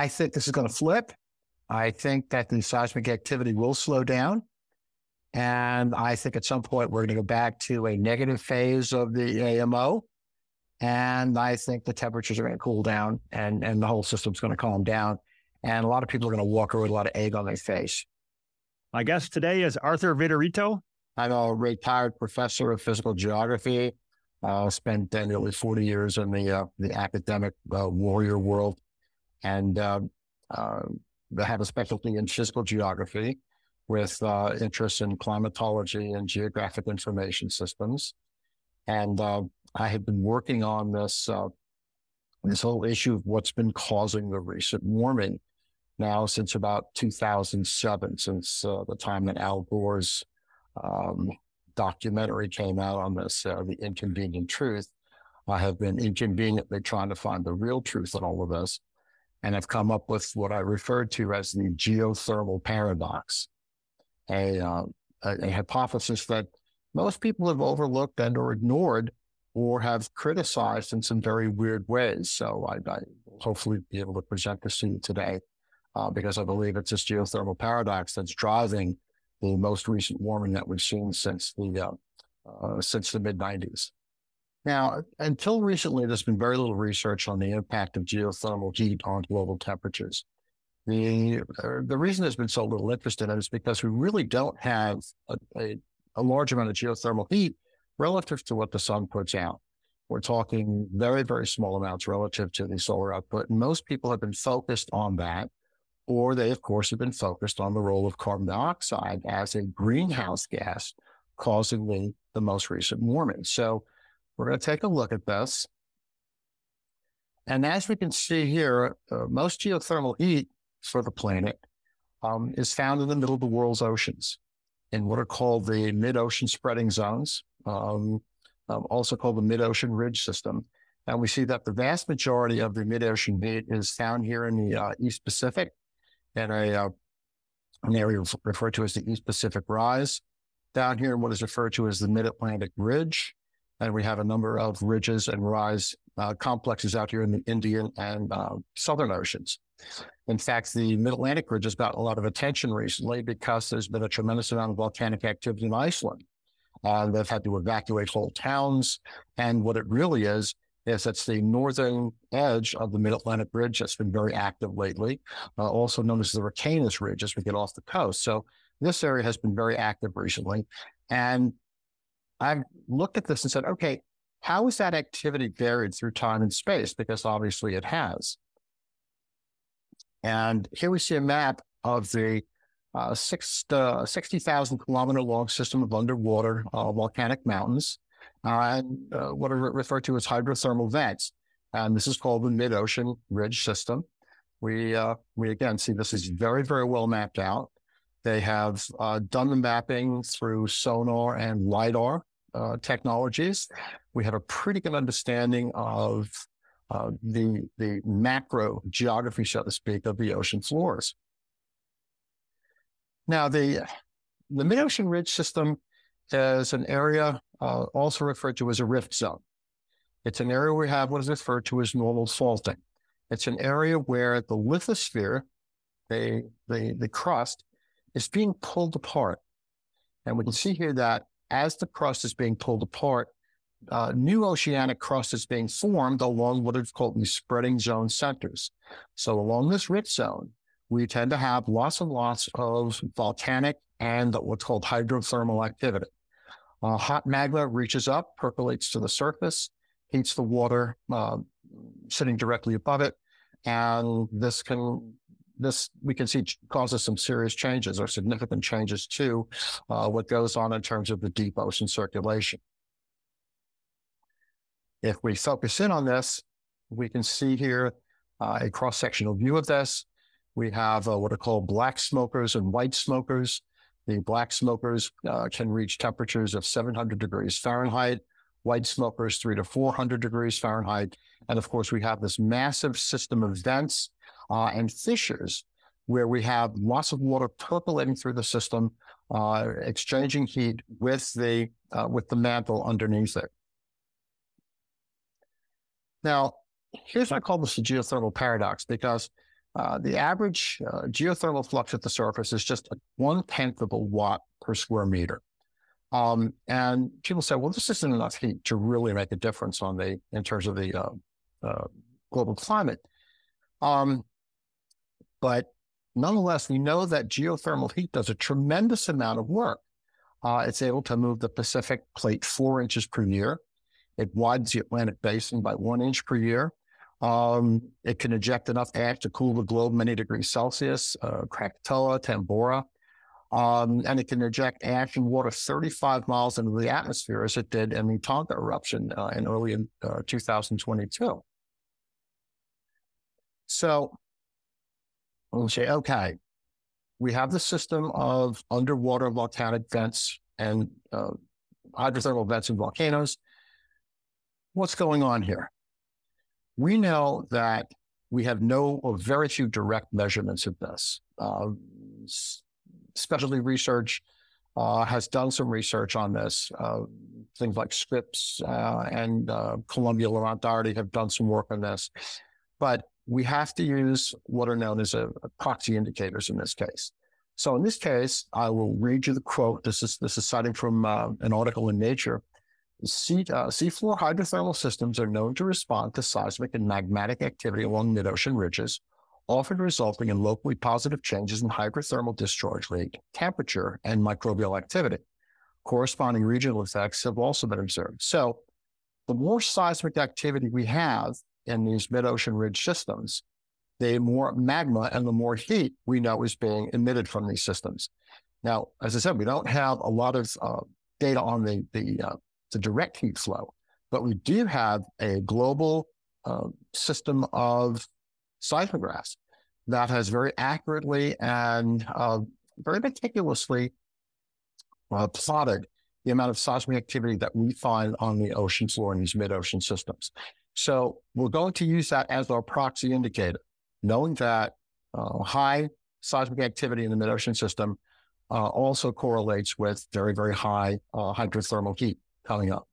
I think this is going to flip. I think that the seismic activity will slow down. And I think at some point we're going to go back to a negative phase of the AMO. And I think the temperatures are going to cool down and, and the whole system's going to calm down. And a lot of people are going to walk away with a lot of egg on their face. My guest today is Arthur Viterito. I'm a retired professor of physical geography. Uh, spent uh, nearly 40 years in the uh, the academic uh, warrior world, and uh, uh, I have a specialty in physical geography with uh, interests in climatology and geographic information systems. And uh, I have been working on this uh, this whole issue of what's been causing the recent warming now since about 2007, since uh, the time that Al Gore's um, documentary came out on this, uh, The Inconvenient Truth. I have been inconveniently trying to find the real truth in all of this and have come up with what I refer to as the geothermal paradox a, uh, a, a hypothesis that most people have overlooked and or ignored or have criticized in some very weird ways. So I, I hopefully be able to present this to you today uh, because I believe it's this geothermal paradox that's driving the most recent warming that we've seen since the uh, uh, since the mid 90s. Now, until recently, there's been very little research on the impact of geothermal heat on global temperatures. The, uh, the reason there's been so little interest in it is because we really don't have a, a, a large amount of geothermal heat relative to what the sun puts out. We're talking very, very small amounts relative to the solar output. And most people have been focused on that, or they, of course, have been focused on the role of carbon dioxide as a greenhouse gas causing the, the most recent warming. So we're going to take a look at this. And as we can see here, uh, most geothermal heat for the planet um, is found in the middle of the world's oceans in what are called the mid-ocean spreading zones, um, um, also called the mid-ocean ridge system. And we see that the vast majority of the mid-ocean heat is found here in the uh, East Pacific in a, uh, an area referred to as the East Pacific Rise. Down here in what is referred to as the Mid-Atlantic Ridge. And we have a number of ridges and rise uh, complexes out here in the Indian and uh, Southern Oceans. In fact, the Mid Atlantic ridge has gotten a lot of attention recently because there's been a tremendous amount of volcanic activity in Iceland. Uh, they've had to evacuate whole towns. And what it really is, is it's the northern edge of the Mid Atlantic Ridge that's been very active lately, uh, also known as the Reykjanes Ridge as we get off the coast. So this area has been very active recently. And I've looked at this and said, okay, how is that activity varied through time and space? Because obviously it has. And here we see a map of the uh, six, uh, 60,000 kilometer long system of underwater uh, volcanic mountains, uh, and uh, what are referred to as hydrothermal vents. And this is called the mid ocean ridge system. We, uh, we again see this is very, very well mapped out. They have done the mapping through sonar and LIDAR technologies. We have a pretty good understanding of uh, the, the macro geography, so to speak, of the ocean floors. Now, the, the mid-ocean ridge system is an area uh, also referred to as a rift zone. It's an area where we have what is referred to as normal faulting. It's an area where the lithosphere, the, the, the crust, is being pulled apart. And we can see here that as the crust is being pulled apart, uh, new oceanic crust is being formed along what is called the spreading zone centers. So along this rift zone, we tend to have lots and lots of volcanic and what's called hydrothermal activity. Uh, hot magma reaches up, percolates to the surface, heats the water uh, sitting directly above it, and this can this we can see causes some serious changes or significant changes to uh, what goes on in terms of the deep ocean circulation. If we focus in on this, we can see here uh, a cross-sectional view of this. We have uh, what are called black smokers and white smokers. The black smokers uh, can reach temperatures of 700 degrees Fahrenheit, white smokers three to 400 degrees Fahrenheit. And of course, we have this massive system of vents uh, and fissures where we have lots of water percolating through the system, uh, exchanging heat with the, uh, with the mantle underneath it. Now, here's what I call this the geothermal paradox because uh, the average uh, geothermal flux at the surface is just one tenth of a watt per square meter. Um, and people say, well, this isn't enough heat to really make a difference on the in terms of the uh, uh global climate. Um, but nonetheless, we know that geothermal heat does a tremendous amount of work. Uh, it's able to move the Pacific plate four inches per year. It widens the Atlantic basin by one inch per year. Um, it can eject enough ash to cool the globe many degrees Celsius, uh, Krakatoa, Tambora. Um, and it can eject ash and water 35 miles into the atmosphere, as it did in the Tonga eruption uh, in early uh, 2022. So we'll say, okay, we have the system of underwater volcanic vents and uh, hydrothermal vents and volcanoes. What's going on here? We know that we have no or very few direct measurements of this. Uh, specialty research uh, has done some research on this. Uh, things like Scripps uh, and uh, Columbia Lamont Doherty have done some work on this. But we have to use what are known as a, a proxy indicators in this case. So in this case, I will read you the quote. This is this is citing from uh, an article in Nature. Sea, uh, seafloor hydrothermal systems are known to respond to seismic and magmatic activity along mid-ocean ridges, often resulting in locally positive changes in hydrothermal discharge rate, temperature, and microbial activity. Corresponding regional effects have also been observed. So, the more seismic activity we have in these mid-ocean ridge systems, the more magma and the more heat we know is being emitted from these systems. Now, as I said, we don't have a lot of uh, data on the the uh, the direct heat flow, but we do have a global uh, system of seismographs that has very accurately and uh, very meticulously uh, plotted the amount of seismic activity that we find on the ocean floor in these mid-ocean systems. So we're going to use that as our proxy indicator, knowing that uh, high seismic activity in the mid-ocean system uh, also correlates with very, very high uh, hydrothermal heat coming up.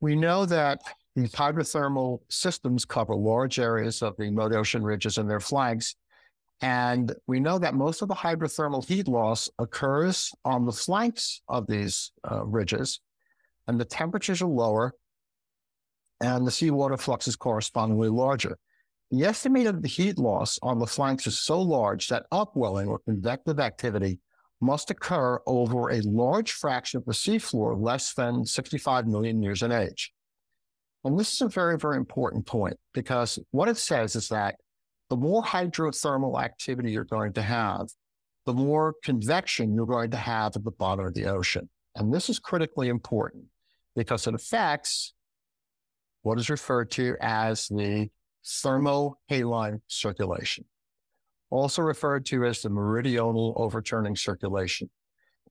We know that these hydrothermal systems cover large areas of the mid-ocean ridges and their flanks. And we know that most of the hydrothermal heat loss occurs on the flanks of these uh, ridges, and the temperatures are lower, and the seawater flux is correspondingly larger. The estimated heat loss on the flanks is so large that upwelling or convective activity must occur over a large fraction of the seafloor less than 65 million years in age. And this is a very, very important point because what it says is that the more hydrothermal activity you're going to have, the more convection you're going to have at the bottom of the ocean. And this is critically important because it affects what is referred to as the thermohaline circulation also referred to as the meridional overturning circulation.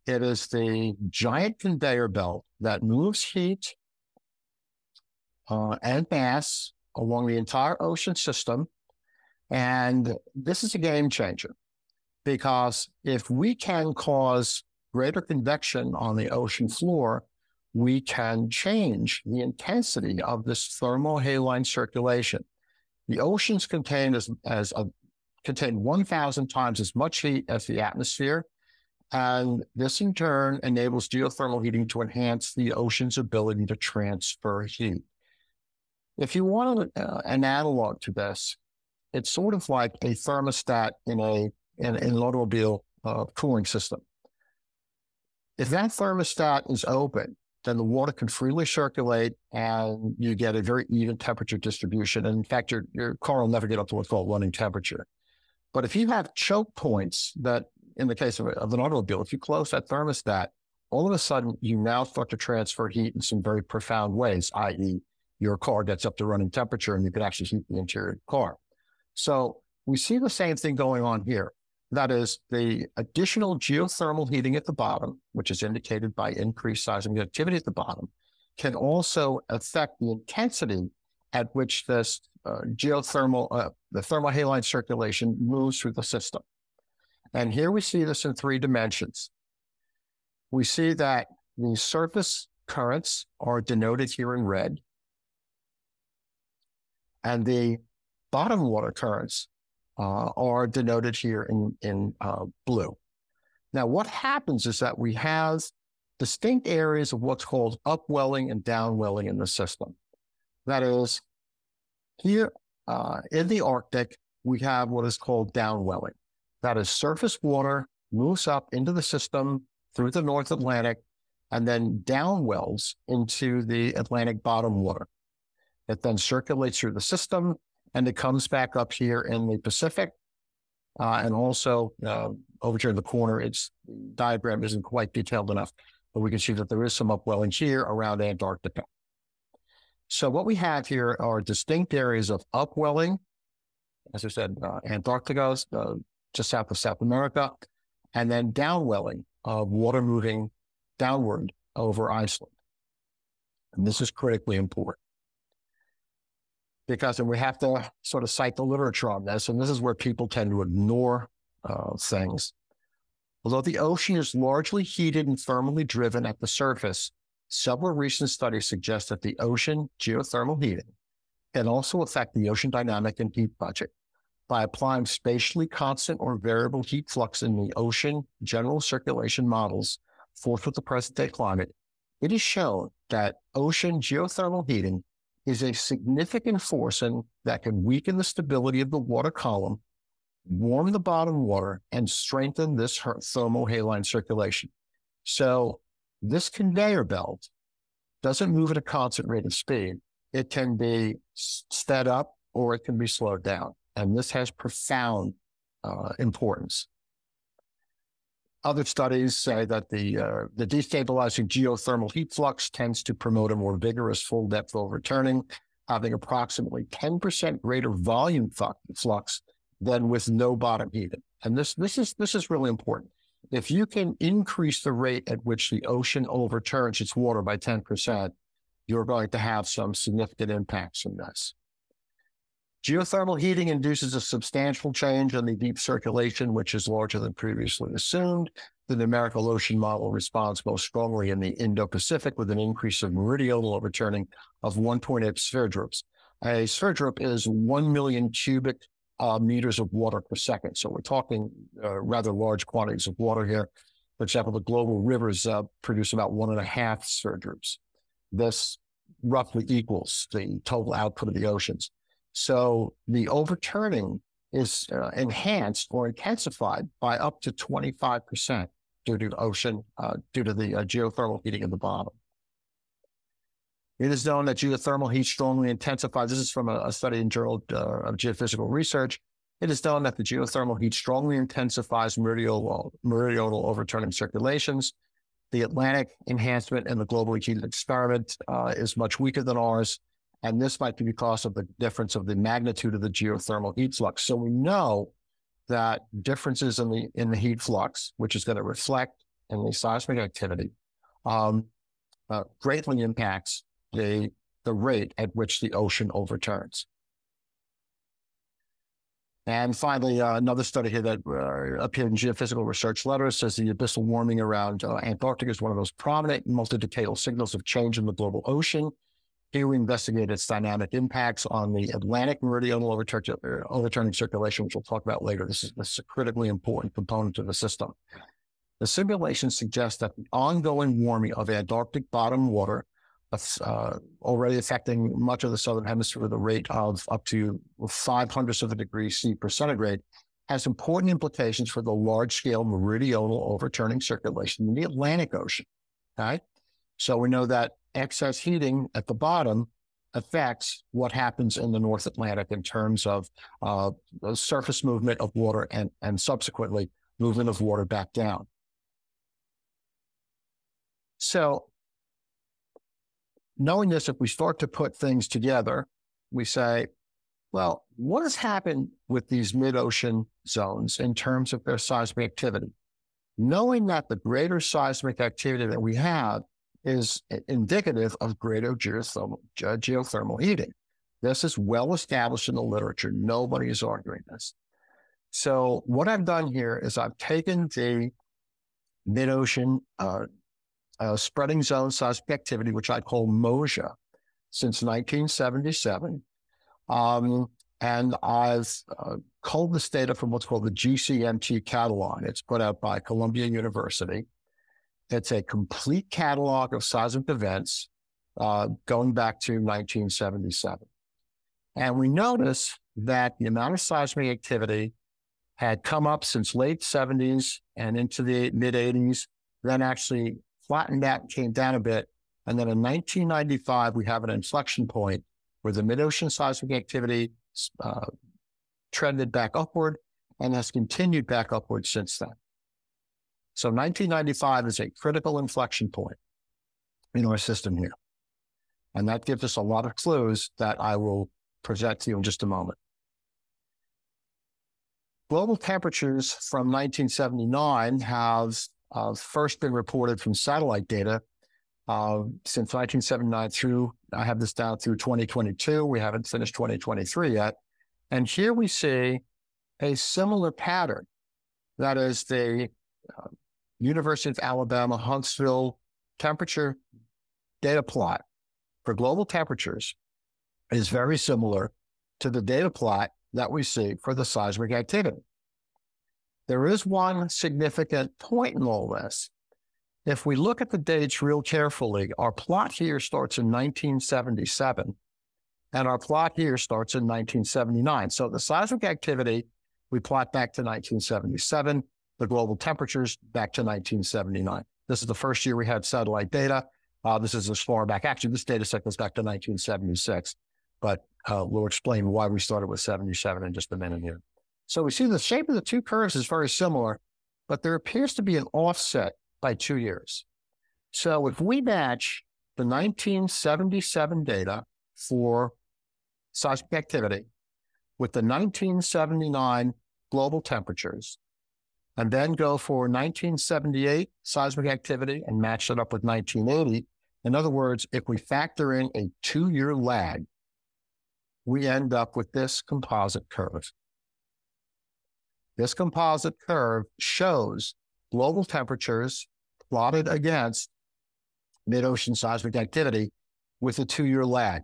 It is the giant conveyor belt that moves heat uh, and mass along the entire ocean system. And this is a game changer because if we can cause greater convection on the ocean floor, we can change the intensity of this thermohaline circulation. The oceans contain as, as a contain 1,000 times as much heat as the atmosphere. And this in turn enables geothermal heating to enhance the ocean's ability to transfer heat. If you want uh, an analog to this, it's sort of like a thermostat in a in, in an automobile uh, cooling system. If that thermostat is open, then the water can freely circulate and you get a very even temperature distribution. And in fact, your, your car will never get up to what's called running temperature. But if you have choke points that, in the case of, of an automobile, if you close that thermostat, all of a sudden you now start to transfer heat in some very profound ways, i.e., your car gets up to running temperature and you can actually heat the interior of the car. So we see the same thing going on here. That is the additional geothermal heating at the bottom, which is indicated by increased seismic activity at the bottom, can also affect the intensity at which this uh, geothermal, uh, the thermohaline circulation moves through the system. And here we see this in three dimensions. We see that the surface currents are denoted here in red. And the bottom water currents uh, are denoted here in, in uh, blue. Now, what happens is that we have distinct areas of what's called upwelling and downwelling in the system. That is, here uh, in the Arctic, we have what is called downwelling. That is, surface water moves up into the system through the North Atlantic and then downwells into the Atlantic bottom water. It then circulates through the system and it comes back up here in the Pacific. Uh, and also uh, over here in the corner, its diagram isn't quite detailed enough, but we can see that there is some upwelling here around Antarctica. So what we have here are distinct areas of upwelling. As I said, uh, Antarctica, uh, just south of South America, and then downwelling of water moving downward over Iceland. And this is critically important because and we have to sort of cite the literature on this, and this is where people tend to ignore uh, things. Although the ocean is largely heated and thermally driven at the surface, several recent studies suggest that the ocean geothermal heating can also affect the ocean dynamic and heat budget by applying spatially constant or variable heat flux in the ocean general circulation models forced with the present day climate. It is shown that ocean geothermal heating is a significant force in, that can weaken the stability of the water column, warm the bottom water, and strengthen this thermohaline circulation. So this conveyor belt doesn't move at a constant rate of speed. It can be sped up or it can be slowed down. And this has profound uh, importance. Other studies say that the, uh, the destabilizing geothermal heat flux tends to promote a more vigorous full depth overturning, having approximately 10% greater volume flux than with no bottom heating. And this, this, is, this is really important. If you can increase the rate at which the ocean overturns its water by 10%, you're going to have some significant impacts from this. Geothermal heating induces a substantial change in the deep circulation, which is larger than previously assumed. The numerical ocean model responds most strongly in the Indo-Pacific with an increase of meridional overturning of 1.8 Sverdrups. A Sverdrup is 1 million cubic uh, meters of water per second. So we're talking uh, rather large quantities of water here. For example, the global rivers uh, produce about one and a half Sverdrups. This roughly equals the total output of the oceans. So the overturning is uh, enhanced or intensified by up to 25% due to ocean, uh, due to the uh, geothermal heating of the bottom. It is known that geothermal heat strongly intensifies. This is from a, a study in Journal uh, of Geophysical Research. It is known that the geothermal heat strongly intensifies meridional, meridional overturning circulations. The Atlantic enhancement in the globally heated experiment uh, is much weaker than ours. And this might be because of the difference of the magnitude of the geothermal heat flux. So we know that differences in the in the heat flux, which is going to reflect in the seismic activity, um, uh, greatly impacts the the rate at which the ocean overturns. And finally, uh, another study here that uh, appeared in Geophysical Research Letters says the abyssal warming around uh, Antarctica is one of those prominent multi-decadal signals of change in the global ocean. Here we investigate its dynamic impacts on the Atlantic meridional overturning circulation, which we'll talk about later. This is, this is a critically important component of the system. The simulation suggests that the ongoing warming of Antarctic bottom water, uh, already affecting much of the southern hemisphere with a rate of up to 5 hundredths of a degree C per centigrade, has important implications for the large-scale meridional overturning circulation in the Atlantic Ocean. Okay? So we know that excess heating at the bottom affects what happens in the North Atlantic in terms of uh, surface movement of water and, and subsequently movement of water back down. So, knowing this, if we start to put things together, we say, well, what has happened with these mid ocean zones in terms of their seismic activity? Knowing that the greater seismic activity that we have is indicative of greater geothermal, geothermal heating. This is well established in the literature. Nobody is arguing this. So what I've done here is I've taken the mid-ocean uh, uh, spreading zone seismic activity, which I call MOSIA, since 1977. Um, And I've uh, culled this data from what's called the GCMT catalog. It's put out by Columbia University. It's a complete catalog of seismic events uh, going back to 1977. And we notice that the amount of seismic activity had come up since late 70s and into the mid 80s, then actually flattened out and came down a bit. And then in 1995, we have an inflection point where the mid-ocean seismic activity uh, trended back upward and has continued back upward since then. So 1995 is a critical inflection point in our system here. And that gives us a lot of clues that I will present to you in just a moment. Global temperatures from 1979 have uh, first been reported from satellite data uh, since 1979 through, I have this down through 2022. We haven't finished 2023 yet. And here we see a similar pattern. That is the uh, University of Alabama Huntsville temperature data plot for global temperatures is very similar to the data plot that we see for the seismic activity. There is one significant point in all this. If we look at the dates real carefully, our plot here starts in 1977 and our plot here starts in 1979. So the seismic activity, we plot back to 1977, the global temperatures back to 1979. This is the first year we had satellite data. Uh, this is as far back. Actually, this data set goes back to 1976, but uh, we'll explain why we started with 77 in just a minute here. So we see the shape of the two curves is very similar, but there appears to be an offset by two years. So if we match the 1977 data for seismic activity with the 1979 global temperatures, and then go for 1978 seismic activity and match it up with 1980. In other words, if we factor in a two year lag, we end up with this composite curve. This composite curve shows global temperatures plotted against mid-ocean seismic activity with a two-year lag.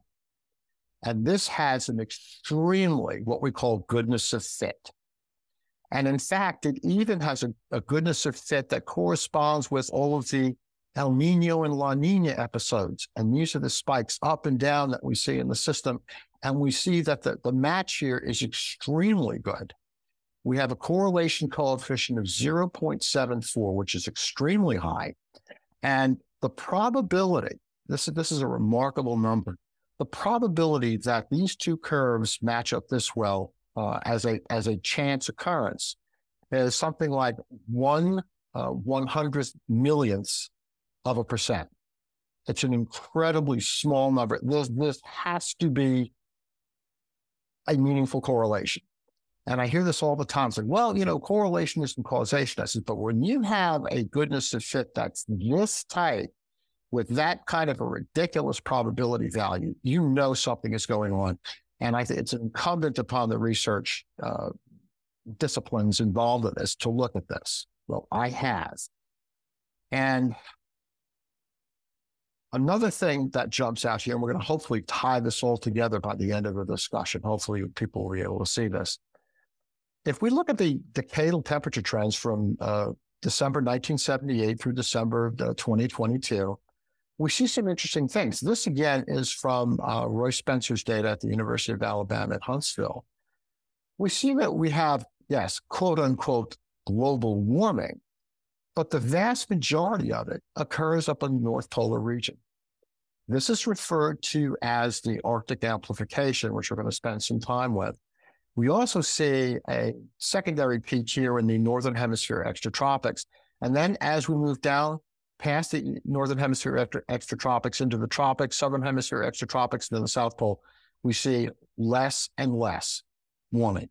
And this has an extremely what we call goodness of fit. And in fact, it even has a, a, goodness of fit that corresponds with all of the El Nino and La Nina episodes. And these are the spikes up and down that we see in the system. And we see that the, the match here is extremely good we have a correlation coefficient of 0.74, which is extremely high. And the probability, this, is, this is a remarkable number, the probability that these two curves match up this well uh, as, a, as a chance occurrence is something like one uh, one hundredth millionth of a percent. It's an incredibly small number. This, this has to be a meaningful correlation. And I hear this all the time. It's like, well, you know, correlation isn't causation. I said, but when you have a goodness of fit that's this tight with that kind of a ridiculous probability value, you know something is going on. And I think it's incumbent upon the research uh, disciplines involved in this to look at this. Well, I have. And another thing that jumps out here, and we're going to hopefully tie this all together by the end of the discussion. Hopefully, people will be able to see this if we look at the decadal temperature trends from uh, December 1978 through December 2022, we see some interesting things. This again is from uh, Roy Spencer's data at the University of Alabama at Huntsville. We see that we have, yes, quote unquote, global warming, but the vast majority of it occurs up in the North Polar region. This is referred to as the Arctic amplification, which we're going to spend some time with. We also see a secondary peak here in the Northern Hemisphere extratropics. And then as we move down past the Northern Hemisphere extra extratropics into the tropics, Southern Hemisphere extratropics, then the South Pole, we see less and less warming.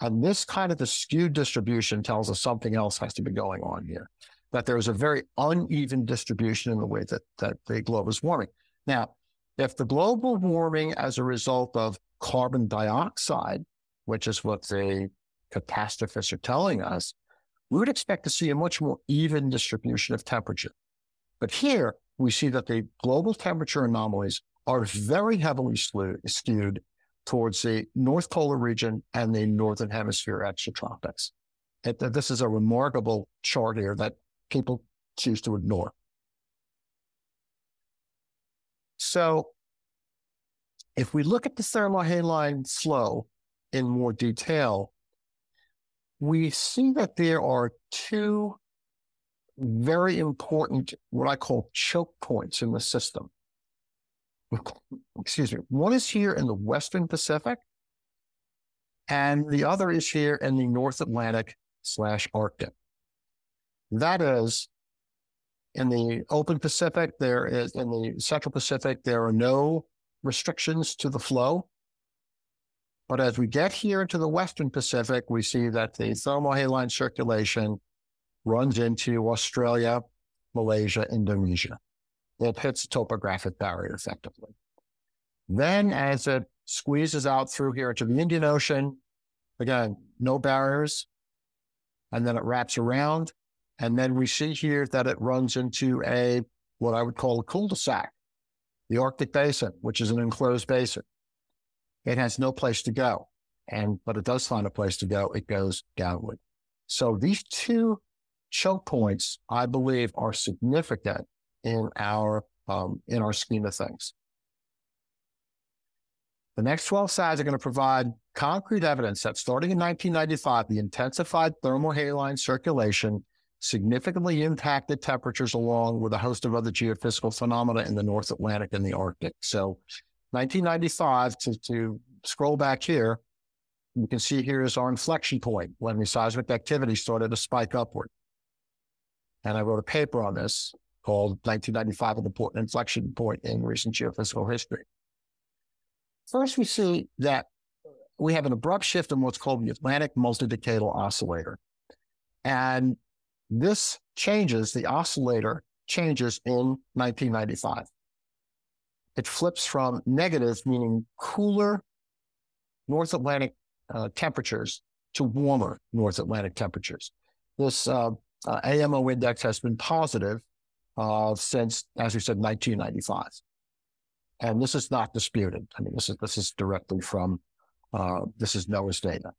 And this kind of the skewed distribution tells us something else has to be going on here, that there's a very uneven distribution in the way that, that the globe is warming. Now, if the global warming as a result of carbon dioxide which is what the catastrophists are telling us, we would expect to see a much more even distribution of temperature. But here we see that the global temperature anomalies are very heavily skewed towards the North Polar region and the Northern Hemisphere extratropics. It, this is a remarkable chart here that people choose to ignore. So if we look at the thermohaline flow in more detail, we see that there are two very important, what I call choke points in the system. Excuse me. One is here in the Western Pacific, and the other is here in the North Atlantic slash Arctic. That is, in the open Pacific, there is, in the Central Pacific, there are no restrictions to the flow. But as we get here into the Western Pacific, we see that the thermohaline circulation runs into Australia, Malaysia, Indonesia. It hits the topographic barrier effectively. Then, as it squeezes out through here into the Indian Ocean, again, no barriers. And then it wraps around. And then we see here that it runs into a, what I would call a cul-de-sac, the Arctic Basin, which is an enclosed basin. It has no place to go. And, but it does find a place to go. It goes downward. So these two choke points, I believe, are significant in our um, in our scheme of things. The next 12 slides are going to provide concrete evidence that starting in 1995, the intensified thermohaline circulation significantly impacted temperatures along with a host of other geophysical phenomena in the North Atlantic and the Arctic. So 1995, to, to scroll back here, you can see here is our inflection point when the seismic activity started to spike upward. And I wrote a paper on this called 1995, an important inflection point in recent geophysical history. First, we see that we have an abrupt shift in what's called the Atlantic multidecadal oscillator. And this changes, the oscillator changes in 1995. It flips from negative, meaning cooler North Atlantic uh, temperatures, to warmer North Atlantic temperatures. This uh, uh, AMO index has been positive uh, since, as we said, 1995. And this is not disputed. I mean, this is, this is directly from, uh, this is NOAA's data.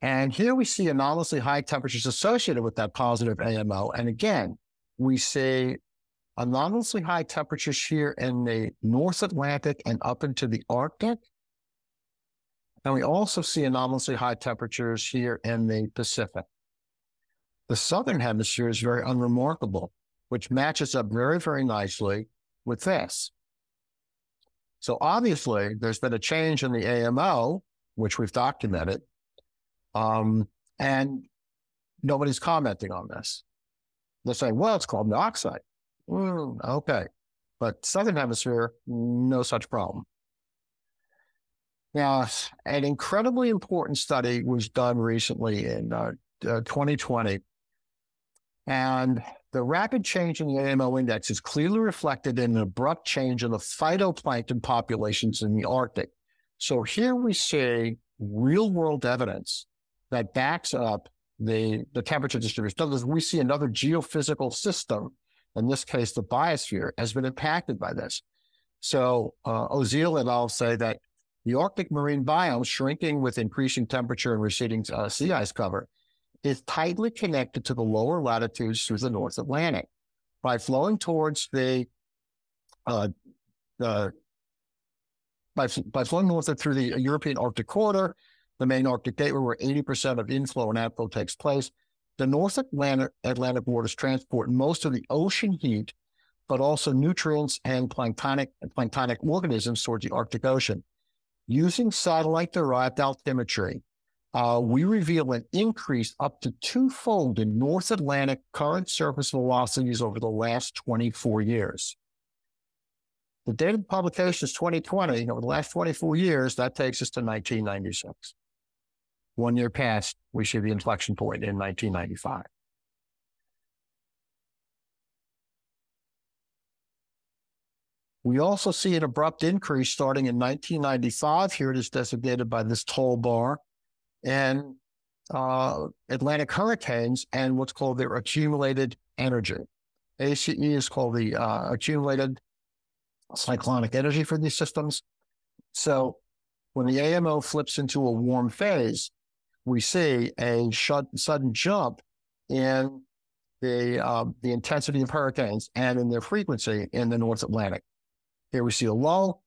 And here we see anomalously high temperatures associated with that positive AMO. And again, we see anomalously high temperatures here in the North Atlantic and up into the Arctic. And we also see anomalously high temperatures here in the Pacific. The southern hemisphere is very unremarkable, which matches up very, very nicely with this. So obviously, there's been a change in the AMO, which we've documented, um, and nobody's commenting on this. They're saying, well, it's carbon dioxide. Mm, okay. But southern hemisphere, no such problem. Now, an incredibly important study was done recently in uh, uh, 2020. And the rapid change in the AMO index is clearly reflected in an abrupt change in the phytoplankton populations in the Arctic. So here we see real world evidence that backs up the, the temperature distribution. Words, we see another geophysical system, in this case, the biosphere, has been impacted by this. So uh, Oziel and I'll say that the Arctic marine biome shrinking with increasing temperature and receding uh, sea ice cover is tightly connected to the lower latitudes through the North Atlantic. By flowing towards the, uh, uh, by, by flowing north through the European Arctic corridor, the main Arctic gateway where 80% of inflow and outflow takes place, the North Atlantic, Atlantic waters transport most of the ocean heat, but also nutrients and planktonic, planktonic organisms towards the Arctic Ocean. Using satellite derived altimetry, uh, we reveal an increase up to twofold in North Atlantic current surface velocities over the last 24 years. The date of publication is 2020. Over the last 24 years, that takes us to 1996. One year past, we see the inflection point in 1995. We also see an abrupt increase starting in 1995. Here it is designated by this tall bar and uh, Atlantic hurricanes and what's called their accumulated energy. ACE is called the uh, accumulated cyclonic energy for these systems. So when the AMO flips into a warm phase, we see a sudden jump in the um, the intensity of hurricanes and in their frequency in the North Atlantic. Here we see a lull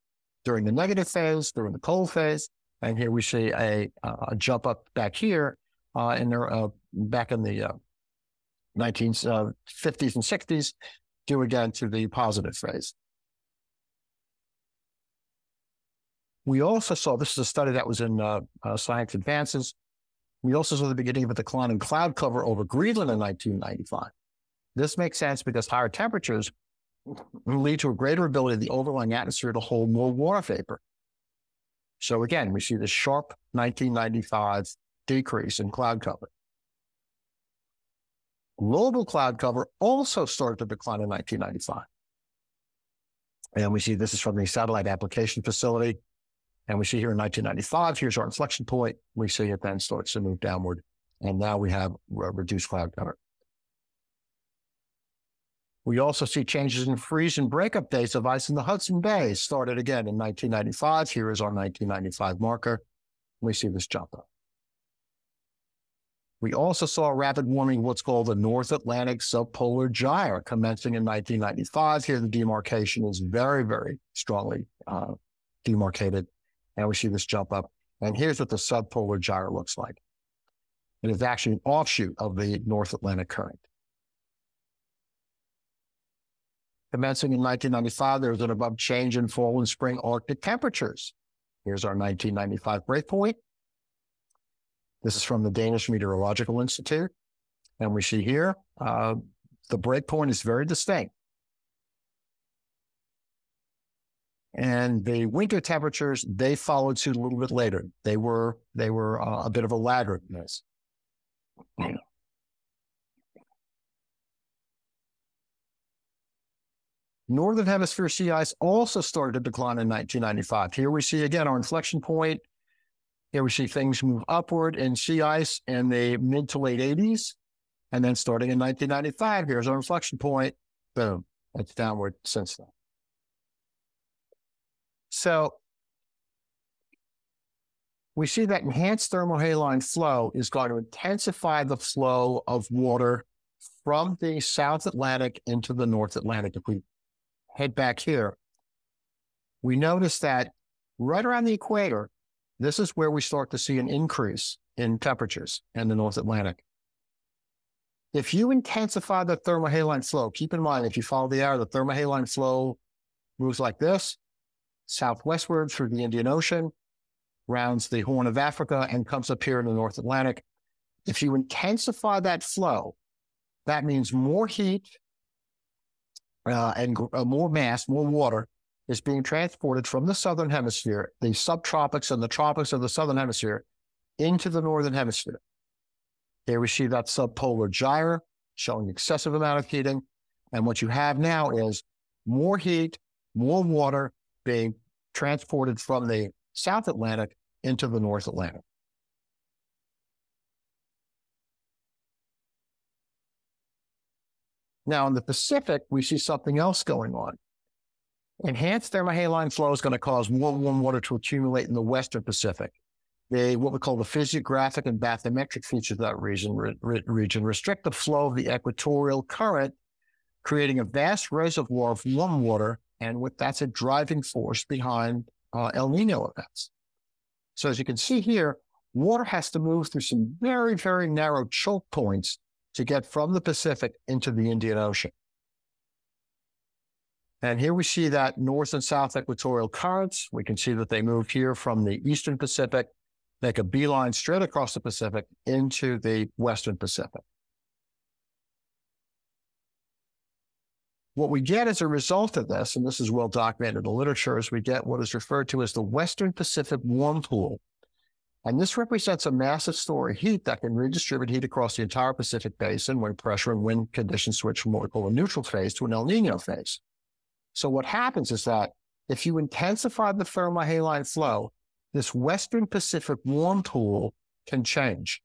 during the negative phase, during the cold phase, and here we see a, a jump up back here uh, in there uh, back in the uh, 1950s uh, and 60s, due again to the positive phase. We also saw this is a study that was in uh, uh, Science Advances. We also saw the beginning of a decline in cloud cover over Greenland in 1995. This makes sense because higher temperatures lead to a greater ability of the overlying atmosphere to hold more water vapor. So again, we see the sharp 1995 decrease in cloud cover. Global cloud cover also started to decline in 1995. And we see this is from the Satellite Application Facility. And we see here in 1995, here's our inflection point. We see it then starts to move downward. And now we have reduced cloud cover. We also see changes in freeze and breakup dates of ice in the Hudson Bay started again in 1995. Here is our 1995 marker. We see this jump up. We also saw rapid warming, what's called the North Atlantic subpolar gyre, commencing in 1995. Here, the demarcation is very, very strongly uh, demarcated and we see this jump up. And here's what the subpolar gyre looks like. It is actually an offshoot of the North Atlantic current. Commencing in 1995, there was an above change in fall and spring Arctic temperatures. Here's our 1995 breakpoint. This is from the Danish Meteorological Institute. And we see here, uh, the breakpoint is very distinct. And the winter temperatures, they followed suit a little bit later. They were, they were uh, a bit of a laggard in this. Northern Hemisphere sea ice also started to decline in 1995. Here we see again our inflection point. Here we see things move upward in sea ice in the mid to late 80s. And then starting in 1995, here's our inflection point. Boom, it's downward since then. So we see that enhanced thermohaline flow is going to intensify the flow of water from the South Atlantic into the North Atlantic. If we head back here, we notice that right around the equator, this is where we start to see an increase in temperatures in the North Atlantic. If you intensify the thermohaline flow, keep in mind, if you follow the arrow, the thermohaline flow moves like this southwestward through the Indian Ocean, rounds the Horn of Africa, and comes up here in the North Atlantic. If you intensify that flow, that means more heat uh, and uh, more mass, more water is being transported from the southern hemisphere, the subtropics and the tropics of the southern hemisphere, into the northern hemisphere. Here we see that subpolar gyre showing excessive amount of heating. And what you have now is more heat, more water, being transported from the South Atlantic into the North Atlantic. Now, in the Pacific, we see something else going on. Enhanced thermohaline flow is going to cause more warm water to accumulate in the Western Pacific. The, what we call the physiographic and bathymetric features of that region, re, region restrict the flow of the equatorial current, creating a vast reservoir of warm water and with, that's a driving force behind uh, El Nino events. So as you can see here, water has to move through some very, very narrow choke points to get from the Pacific into the Indian Ocean. And here we see that north and south equatorial currents. We can see that they move here from the eastern Pacific, make a beeline straight across the Pacific into the western Pacific. What we get as a result of this, and this is well documented in the literature, is we get what is referred to as the Western Pacific Warm Pool. And this represents a massive store of heat that can redistribute heat across the entire Pacific basin when pressure and wind conditions switch from what we call a neutral phase to an El Nino phase. So what happens is that if you intensify the thermohaline flow, this Western Pacific warm pool can change.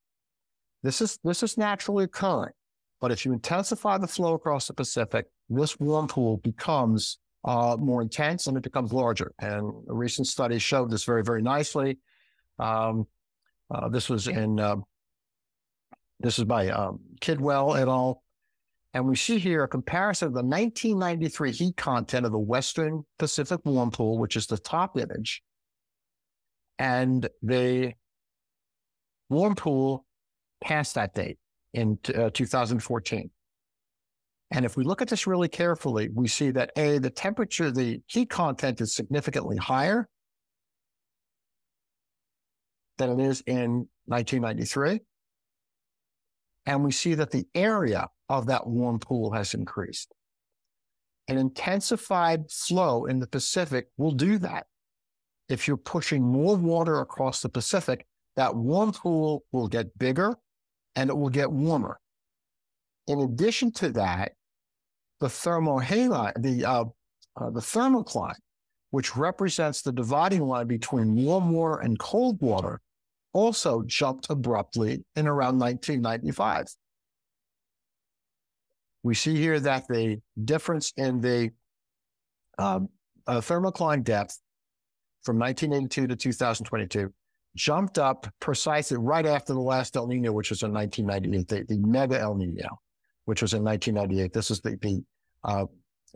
This is, this is naturally occurring. But if you intensify the flow across the Pacific, this warm pool becomes uh, more intense and it becomes larger. And a recent study showed this very, very nicely. Um, uh, this was in, uh, this is by um, Kidwell et al. And we see here a comparison of the 1993 heat content of the Western Pacific warm pool, which is the top image, and the warm pool past that date in uh, 2014. And if we look at this really carefully, we see that A, the temperature, the heat content is significantly higher than it is in 1993. And we see that the area of that warm pool has increased. An intensified flow in the Pacific will do that. If you're pushing more water across the Pacific, that warm pool will get bigger and it will get warmer. In addition to that, the thermohaline, the uh, uh, the thermocline, which represents the dividing line between warm water and cold water, also jumped abruptly in around 1995. We see here that the difference in the um, uh, thermocline depth from 1982 to 2022 jumped up precisely right after the last El Nino, which was in 1998, the, the mega El Nino, which was in 1998. This is the, the uh,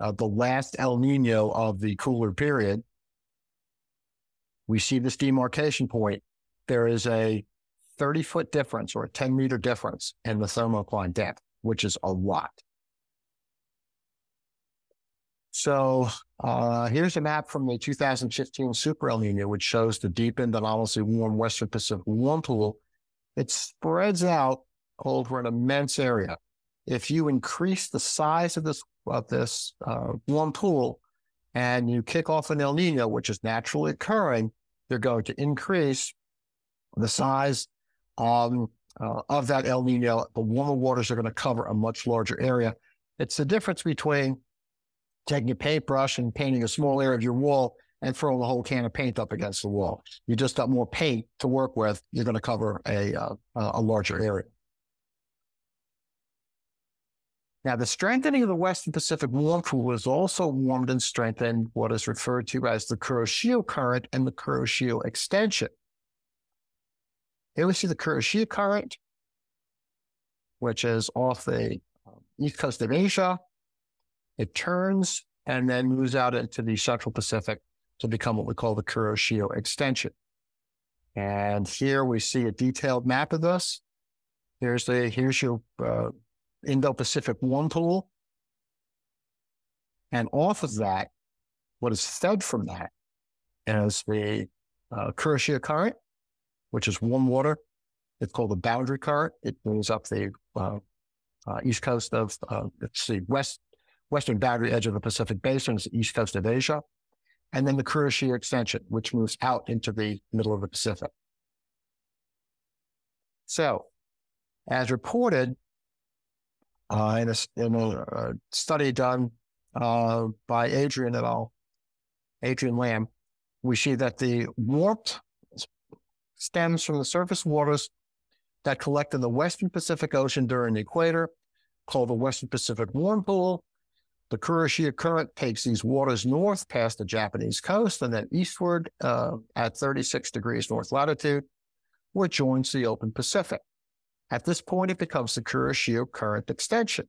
uh, the last El Nino of the cooler period, we see this demarcation point. There is a 30 foot difference or a 10 meter difference in the thermocline depth, which is a lot. So uh, here's a map from the 2015 Super El Nino, which shows the deepened and obviously warm Western Pacific warm pool. It spreads out over an immense area. If you increase the size of this of this uh, warm pool and you kick off an El Nino, which is naturally occurring, they're going to increase the size um, uh, of that El Nino. The warmer waters are going to cover a much larger area. It's the difference between taking a paintbrush and painting a small area of your wall and throwing a whole can of paint up against the wall. You just got more paint to work with. You're going to cover a, uh, a larger area. Now, the strengthening of the Western Pacific warm pool has also warmed and strengthened what is referred to as the Kuroshio current and the Kuroshio extension. Here we see the Kuroshio current, which is off the um, east coast of Asia. It turns and then moves out into the Central Pacific to become what we call the Kuroshio extension. And here we see a detailed map of this. Here's the here's your uh, Indo-Pacific warm pool. And off of that, what is fed from that is the uh, Kuroshio current, which is warm water. It's called the boundary current. It moves up the uh, uh, east coast of, uh, it's the west, western boundary edge of the Pacific Basin, is the east coast of Asia. And then the Kuroshio extension, which moves out into the middle of the Pacific. So, as reported, uh, in, a, in a, a study done uh, by Adrian et al., Adrian Lamb, we see that the warmth stems from the surface waters that collect in the Western Pacific Ocean during the equator, called the Western Pacific Warm Pool. The Kuroshio current takes these waters north past the Japanese coast and then eastward uh, at 36 degrees north latitude, where it joins the open Pacific. At this point, it becomes the Kuroshio current extension.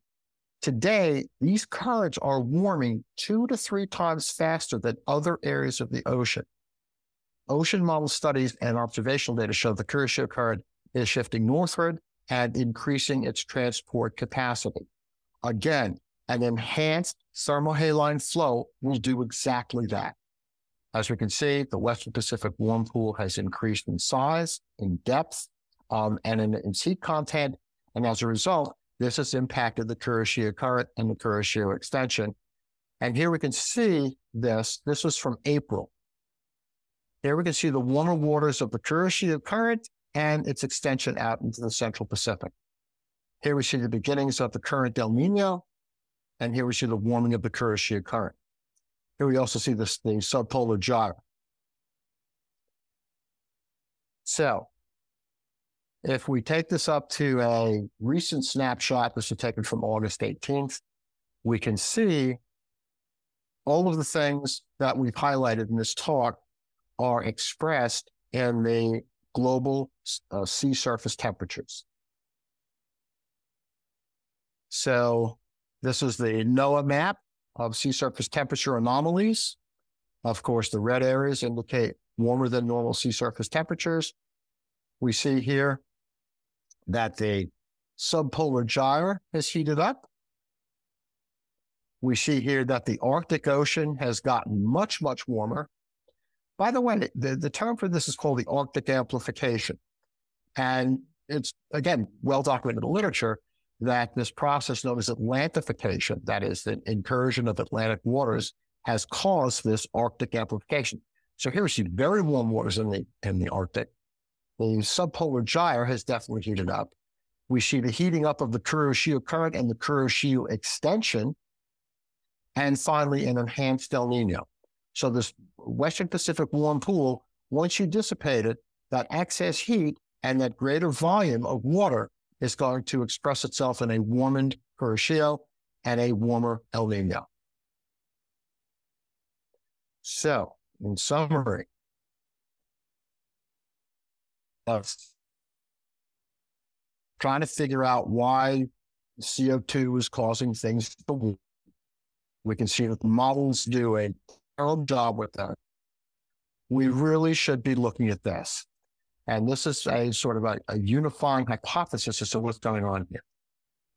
Today, these currents are warming two to three times faster than other areas of the ocean. Ocean model studies and observational data show the Kuroshio current is shifting northward and increasing its transport capacity. Again, an enhanced thermohaline flow will do exactly that. As we can see, the Western Pacific warm pool has increased in size, in depth, um, and in, in seed content. And as a result, this has impacted the Kuroshio current and the Kuroshio extension. And here we can see this. This was from April. Here we can see the warmer waters of the Kuroshio current and its extension out into the Central Pacific. Here we see the beginnings of the current El Nino, and here we see the warming of the Kuroshio current. Here we also see this, the subpolar gyre. So if we take this up to a recent snapshot, this is taken from August 18th, we can see all of the things that we've highlighted in this talk are expressed in the global uh, sea surface temperatures. So this is the NOAA map of sea surface temperature anomalies. Of course, the red areas indicate warmer than normal sea surface temperatures. We see here that the subpolar gyre has heated up. We see here that the Arctic Ocean has gotten much, much warmer. By the way, the, the term for this is called the Arctic amplification. And it's, again, well documented in the literature that this process known as Atlantification, that is, the incursion of Atlantic waters, has caused this Arctic amplification. So here we see very warm waters in the in the Arctic. The subpolar gyre has definitely heated up. We see the heating up of the Kuroshio current and the Kuroshio extension, and finally an enhanced El Nino. So this Western Pacific warm pool, once you dissipate it, that excess heat and that greater volume of water is going to express itself in a warmened Kuroshio and a warmer El Nino. So, in summary, of trying to figure out why CO2 is causing things to warm. We can see that the models do a terrible job with that. We really should be looking at this. And this is a sort of a, a unifying hypothesis as to what's going on here.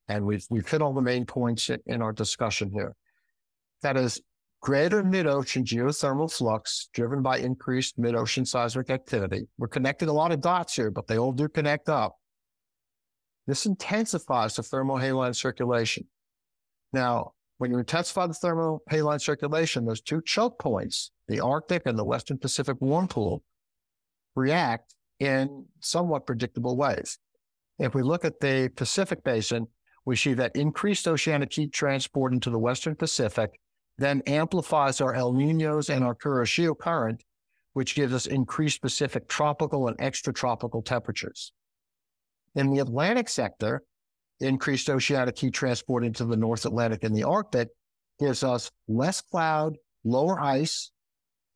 And we've, we've hit all the main points in, in our discussion here. That is, greater mid-ocean geothermal flux driven by increased mid-ocean seismic activity. We're connecting a lot of dots here, but they all do connect up. This intensifies the thermohaline circulation. Now, when you intensify the thermohaline circulation, those two choke points, the Arctic and the Western Pacific warm pool, react in somewhat predictable ways. If we look at the Pacific Basin, we see that increased oceanic heat transport into the Western Pacific then amplifies our El Ninos and our Kuroshio current, which gives us increased Pacific tropical and extratropical temperatures. In the Atlantic sector, increased oceanic heat transport into the North Atlantic and the Arctic gives us less cloud, lower ice,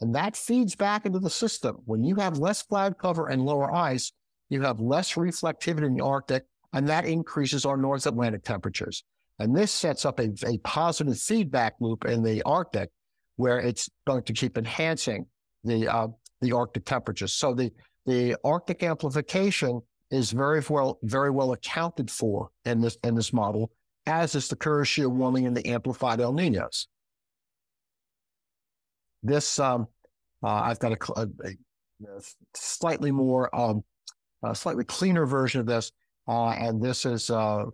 and that feeds back into the system. When you have less cloud cover and lower ice, you have less reflectivity in the Arctic, and that increases our North Atlantic temperatures. And this sets up a, a positive feedback loop in the Arctic where it's going to keep enhancing the, uh, the Arctic temperatures. So the, the Arctic amplification is very well, very well accounted for in this, in this model, as is the Kuroshio warming and the amplified El Ninos. This, um, I've got a, a, a slightly more, um, a slightly cleaner version of this uh, and this is uh,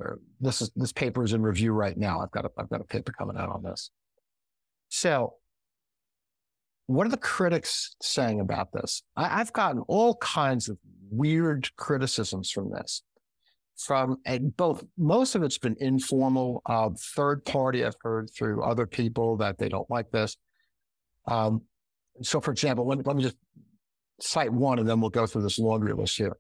this is this paper is in review right now. I've got a, I've got a paper coming out on this. So, what are the critics saying about this? I, have gotten all kinds of weird criticisms from this. From and both, most of it's been informal. Uh, third party, I've heard through other people that they don't like this. Um, so, for example, let, let me just cite one, and then we'll go through this laundry list here.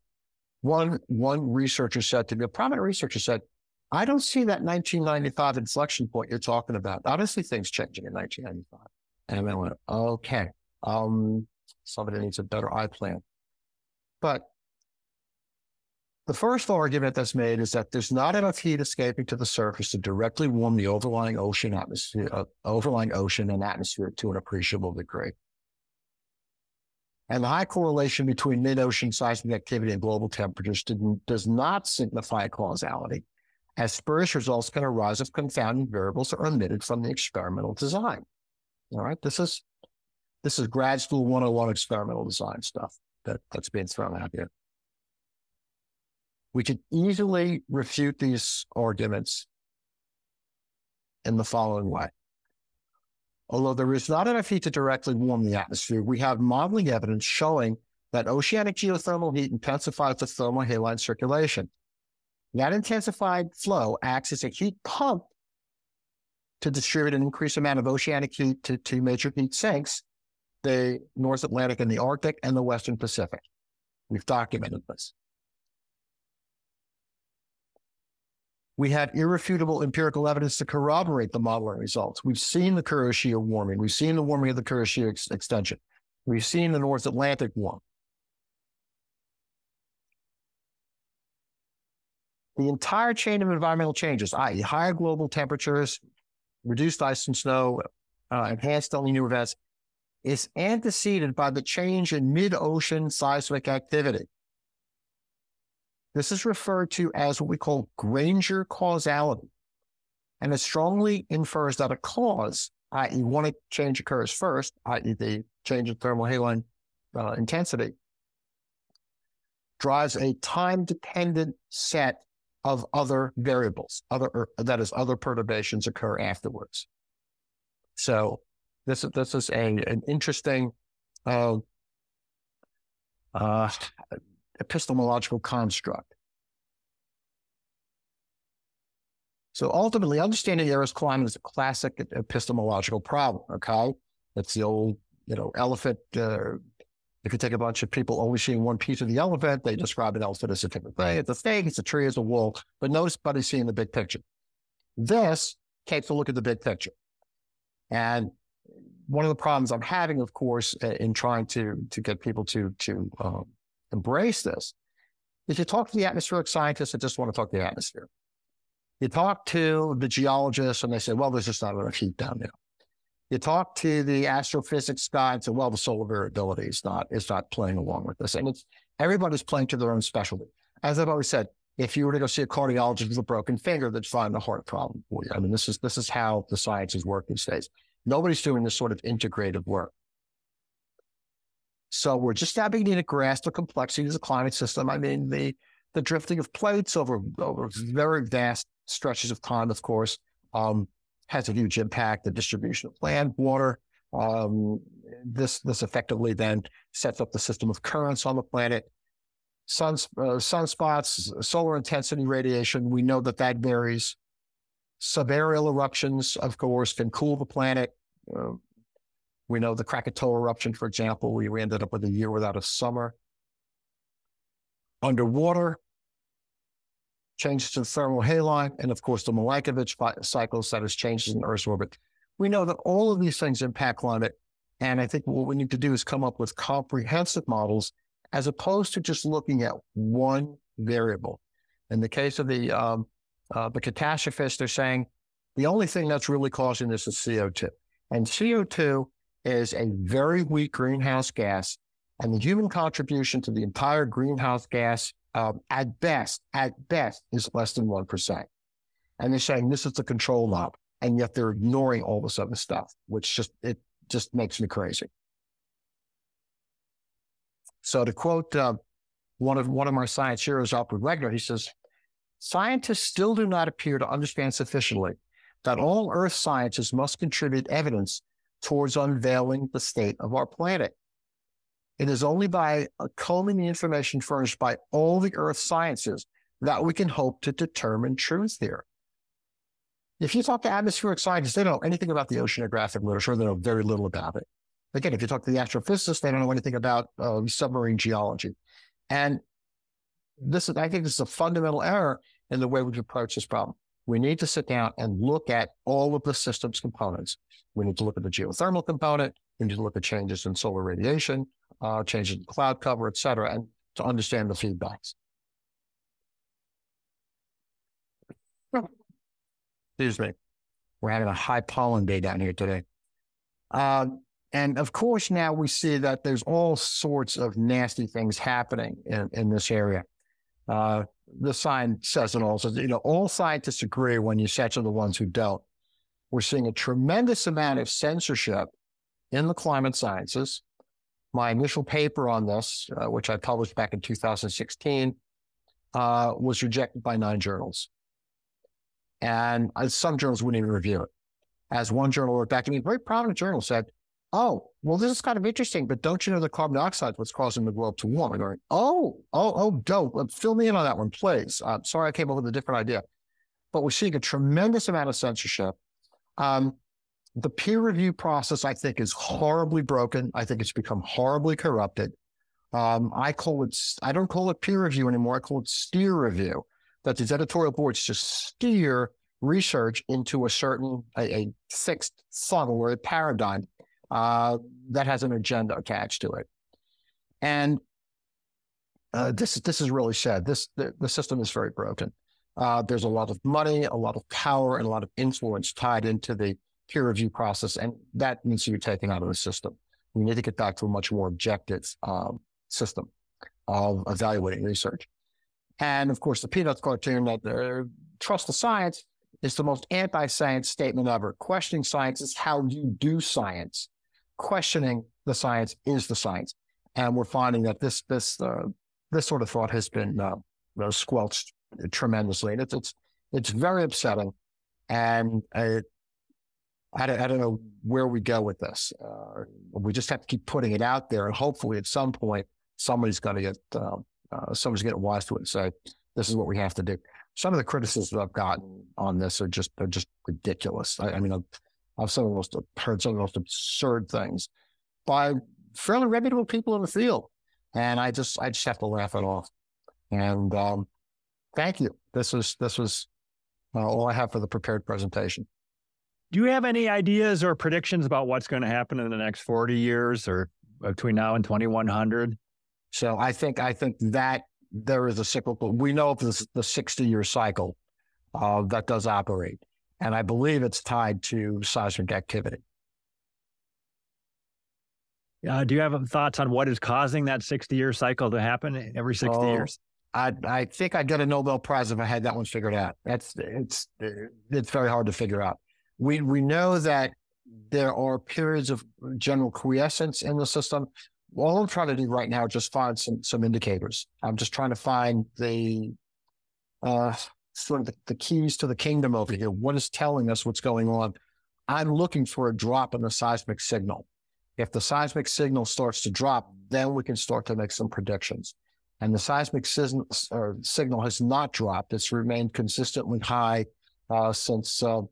One, one researcher said to me, a prominent researcher said, I don't see that 1995 inflection point you're talking about. Obviously, things changing in 1995. And I went, okay, um, somebody needs a better eye plan. But the first argument that's made is that there's not enough heat escaping to the surface to directly warm the overlying ocean atmosphere, uh, overlying ocean and atmosphere to an appreciable degree. And the high correlation between mid-ocean seismic activity and global temperatures does not signify causality, as spurious results can arise if confounding variables are omitted from the experimental design. All right, this is this is grad school 101 experimental design stuff that, that's being thrown out here. We could easily refute these arguments in the following way. Although there is not enough heat to directly warm the atmosphere, we have modeling evidence showing that oceanic geothermal heat intensifies the thermohaline circulation. That intensified flow acts as a heat pump to distribute an increased amount of oceanic heat to two major heat sinks, the North Atlantic and the Arctic and the Western Pacific. We've documented this. We have irrefutable empirical evidence to corroborate the modeling results. We've seen the Kuroshio warming. We've seen the warming of the Kuroshio ex- extension. We've seen the North Atlantic warm. The entire chain of environmental changes, i.e., higher global temperatures, reduced ice and snow, uh, enhanced El Nino events, is anteceded by the change in mid-ocean seismic activity. This is referred to as what we call Granger causality, and it strongly infers that a cause, i.e., one change occurs first, i.e., the change in thermohaline uh, intensity, drives a time-dependent set of other variables, other er, that is, other perturbations occur afterwards. So this this is an interesting uh, uh, epistemological construct. So ultimately, understanding Earth's climate is a classic epistemological problem. Okay, it's the old you know elephant. Uh, if you take a bunch of people only seeing one piece of the elephant, they describe an elephant as a different thing. It's a snake, it's a tree, it's a wall. but nobody's seeing the big picture. This takes a look at the big picture. And one of the problems I'm having, of course, in trying to to get people to to um, embrace this, is you talk to the atmospheric scientists that just want to talk to the atmosphere. You talk to the geologists and they say, well, there's just not enough heat down there. You talk to the astrophysics guy and say, well, the solar variability is not is not playing along with this. And it's everybody's playing to their own specialty. As I've always said, if you were to go see a cardiologist with a broken finger, they'd find a heart problem for you. I mean, this is this is how the sciences work these days. Nobody's doing this sort of integrated work. So we're just now beginning to grasp the complexities of the climate system. I mean, the the drifting of plates over over very vast stretches of time, of course, um, has a huge impact. The distribution of land, water. Um, this this effectively then sets up the system of currents on the planet. Sun, uh, sunspots, solar intensity radiation. We know that that varies. Subaerial eruptions, of course, can cool the planet. Uh, we know the Krakatoa eruption, for example, we, ended up with a year without a summer. Underwater, changes to the thermohaline, and of course the Milankovitch cycles, that is changes in Earth's orbit. We know that all of these things impact climate. And I think what we need to do is come up with comprehensive models as opposed to just looking at one variable. In the case of the um, uh, the catastrophists, they're saying the only thing that's really causing this is CO2. And CO2 is a very weak greenhouse gas, and the human contribution to the entire greenhouse gas, um, at best, at best, is less than 1%. And they're saying this is the control knob, and yet they're ignoring all this other stuff, which just, it just makes me crazy. So to quote uh, one of one of our science heroes, Alfred Wegener, he says, "Scientists still do not appear to understand sufficiently that all Earth sciences must contribute evidence towards unveiling the state of our planet. It is only by combing the information furnished by all the Earth sciences that we can hope to determine truth here. If you talk to atmospheric scientists, they don't know anything about the oceanographic literature. They know very little about it. Again, if you talk to the astrophysicists, they don't know anything about uh, submarine geology. And this is, I think this is a fundamental error in the way we approach this problem we need to sit down and look at all of the system's components. We need to look at the geothermal component. We need to look at changes in solar radiation, uh, changes in cloud cover, et cetera, and to understand the feedbacks. Excuse me. We're having a high pollen day down here today. Uh, and of course, now we see that there's all sorts of nasty things happening in, in this area. Uh, the sign says it all. You know, all scientists agree when you censor the ones who don't. We're seeing a tremendous amount of censorship in the climate sciences. My initial paper on this, uh, which I published back in 2016, uh, was rejected by nine journals. And uh, some journals wouldn't even review it. As one journal wrote back to me, a very prominent journal said, Oh, well, this is kind of interesting, but don't you know that carbon dioxide is what's causing the globe to warm? I'm going, oh, oh, oh, don't fill me in on that one, please. I'm sorry I came up with a different idea. But we're seeing a tremendous amount of censorship. Um, the peer review process, I think, is horribly broken. I think it's become horribly corrupted. Um, I call it, I don't call it peer review anymore. I call it steer review. that these editorial boards just steer research into a certain a, a fixed funnel or a paradigm uh, that has an agenda attached to it. And uh, this this is really sad. This the, the system is very broken. Uh, there's a lot of money, a lot of power, and a lot of influence tied into the peer review process, and that needs to be taken out of the system. We need to get back to a much more objective um, system of evaluating research. And of course, the Peanuts cartoon that uh, trust the science is the most anti-science statement ever. Questioning science is how you do science. Questioning the science is the science, and we're finding that this this uh, this sort of thought has been uh, squelched tremendously, and it's it's it's very upsetting. And I, I don't, I don't know where we go with this. Uh, we just have to keep putting it out there, and hopefully, at some point, somebody's going to get uh, uh, somebody's getting wise to it and say, "This is what we have to do." Some of the criticisms I've gotten on this are just are just ridiculous. I, I mean, I've, I've some of the most heard some of the most absurd things by fairly reputable people in the field, and I just I just have to laugh it off. And um, thank you. This was this was uh, all I have for the prepared presentation. Do you have any ideas or predictions about what's going to happen in the next 40 years or between now and 2100? So I think I think that there is a cyclical. We know of this, the 60 year cycle uh, that does operate, and I believe it's tied to seismic activity. Uh, do you have thoughts on what is causing that 60 year cycle to happen every 60 oh, years? I I think I'd get a Nobel Prize if I had that one figured out. That's it's it's very hard to figure out. We we know that there are periods of general quiescence in the system. All I'm trying to do right now is just find some some indicators. I'm just trying to find the uh sort of the, the keys to the kingdom over here. What is telling us what's going on? I'm looking for a drop in the seismic signal. If the seismic signal starts to drop, then we can start to make some predictions and the seismic signal has not dropped. It's remained consistently high uh, since, uh,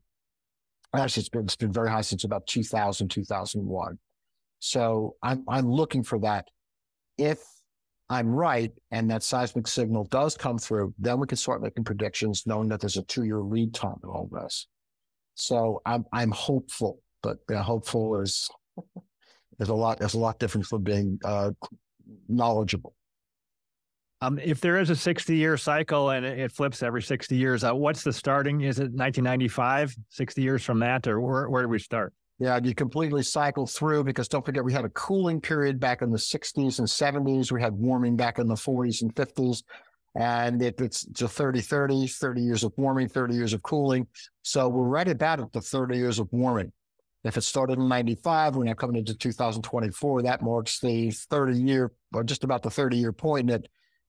actually, it's been, it's been very high since about 2000, 2001. So I'm, I'm looking for that. If I'm right and that seismic signal does come through, then we can start making predictions, knowing that there's a two year lead time in all this. So I'm, I'm hopeful, but uh, hopeful is, is a lot, is a lot different from being uh, knowledgeable. Um, if there is a 60 year cycle and it flips every 60 years, uh, what's the starting? Is it 1995, 60 years from that, or where, where do we start? Yeah, you completely cycle through because don't forget we had a cooling period back in the 60s and 70s. We had warming back in the 40s and 50s. And it, it's to 30 30, 30 years of warming, 30 years of cooling. So we're right about at the 30 years of warming. If it started in 95, we're now coming into 2024. That marks the 30 year, or just about the 30 year point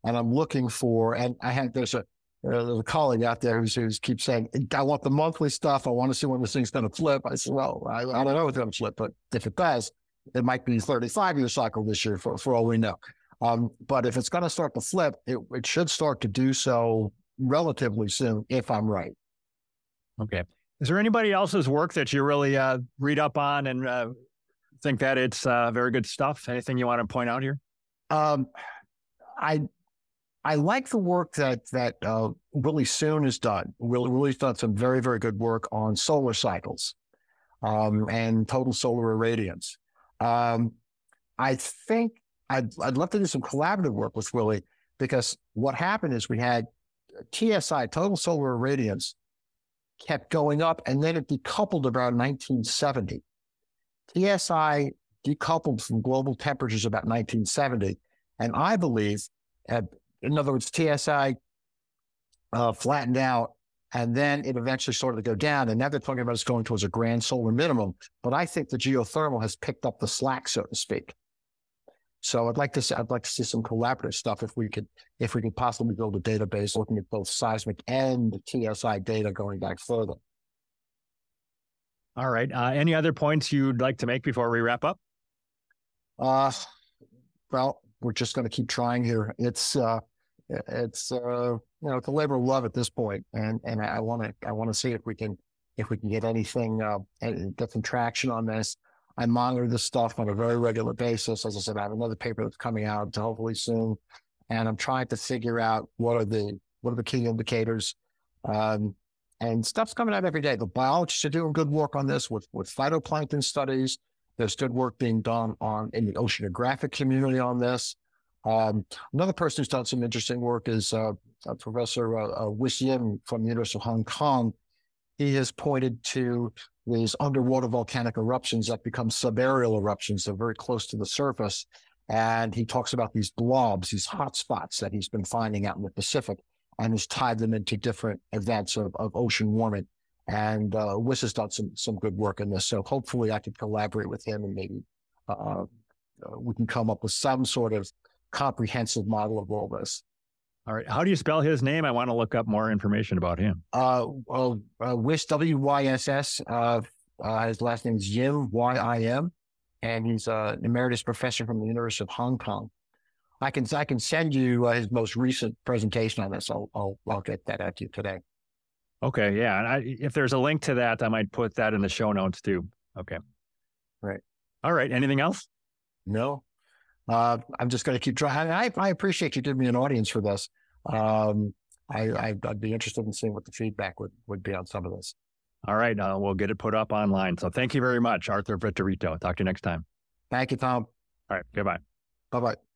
and I'm looking for, and I had, there's a, a colleague out there who's, who's keeps saying, I want the monthly stuff. I want to see when this thing's going to flip. I said, well, I, I don't know if it's going to flip, but if it does, it might be 35 year cycle this year for, for all we know. Um, but if it's going to start to flip, it, it should start to do so relatively soon, if I'm right. Okay. Is there anybody else's work that you really uh, read up on and uh, think that it's uh, very good stuff? Anything you want to point out here? Um, I I like the work that that uh, Willie Soon has done. Willie, Willie's done some very very good work on solar cycles um, and total solar irradiance. Um, I think I'd I'd love to do some collaborative work with Willie because what happened is we had TSI total solar irradiance kept going up and then it decoupled around 1970. TSI decoupled from global temperatures about 1970, and I believe at in other words, TSI uh, flattened out and then it eventually started to go down. And now they're talking about it's going towards a grand solar minimum. But I think the geothermal has picked up the slack, so to speak. So I'd like to see, I'd like to see some collaborative stuff if we could if we could possibly build a database looking at both seismic and TSI data going back further. All right. Uh, any other points you'd like to make before we wrap up? Uh, well, we're just going to keep trying here. It's uh, it's uh, you know it's a labor of love at this point, and and I want to I want to see if we can if we can get anything uh, get some traction on this. I monitor this stuff on a very regular basis. As I said, I have another paper that's coming out hopefully soon, and I'm trying to figure out what are the what are the key indicators? Um, and stuff's coming out every day. The biologists are doing good work on this with, with phytoplankton studies. There's good work being done on in the oceanographic community on this. Um, another person who's done some interesting work is uh, Professor uh, uh, Yim from the University of Hong Kong. He has pointed to these underwater volcanic eruptions that become subaerial eruptions. They're very close to the surface. And he talks about these blobs, these hot spots that he's been finding out in the Pacific and has tied them into different events of, of ocean warming. And uh, Wyss has done some some good work in this. So hopefully I can collaborate with him and maybe uh, uh, we can come up with some sort of comprehensive model of all this. All right. How do you spell his name? I want to look up more information about him. Uh, well, uh, Wyss, W Y S S. Uh, uh, his last name is Yim, Y I M, and he's uh, an emeritus professor from the University of Hong Kong. I can I can send you uh, his most recent presentation on this. I'll, I'll I'll get that out to you today. Okay, yeah, and I, if there's a link to that, I might put that in the show notes too. Okay, right. All right. Anything else? No. Uh, I'm just going to keep trying. I, I appreciate you giving me an audience for this. Um, I, would be interested in seeing what the feedback would would be on some of this. All right, uh, we'll get it put up online. So thank you very much, Arthur Viterito. Talk to you next time. Thank you, Tom. All right, goodbye. Bye bye.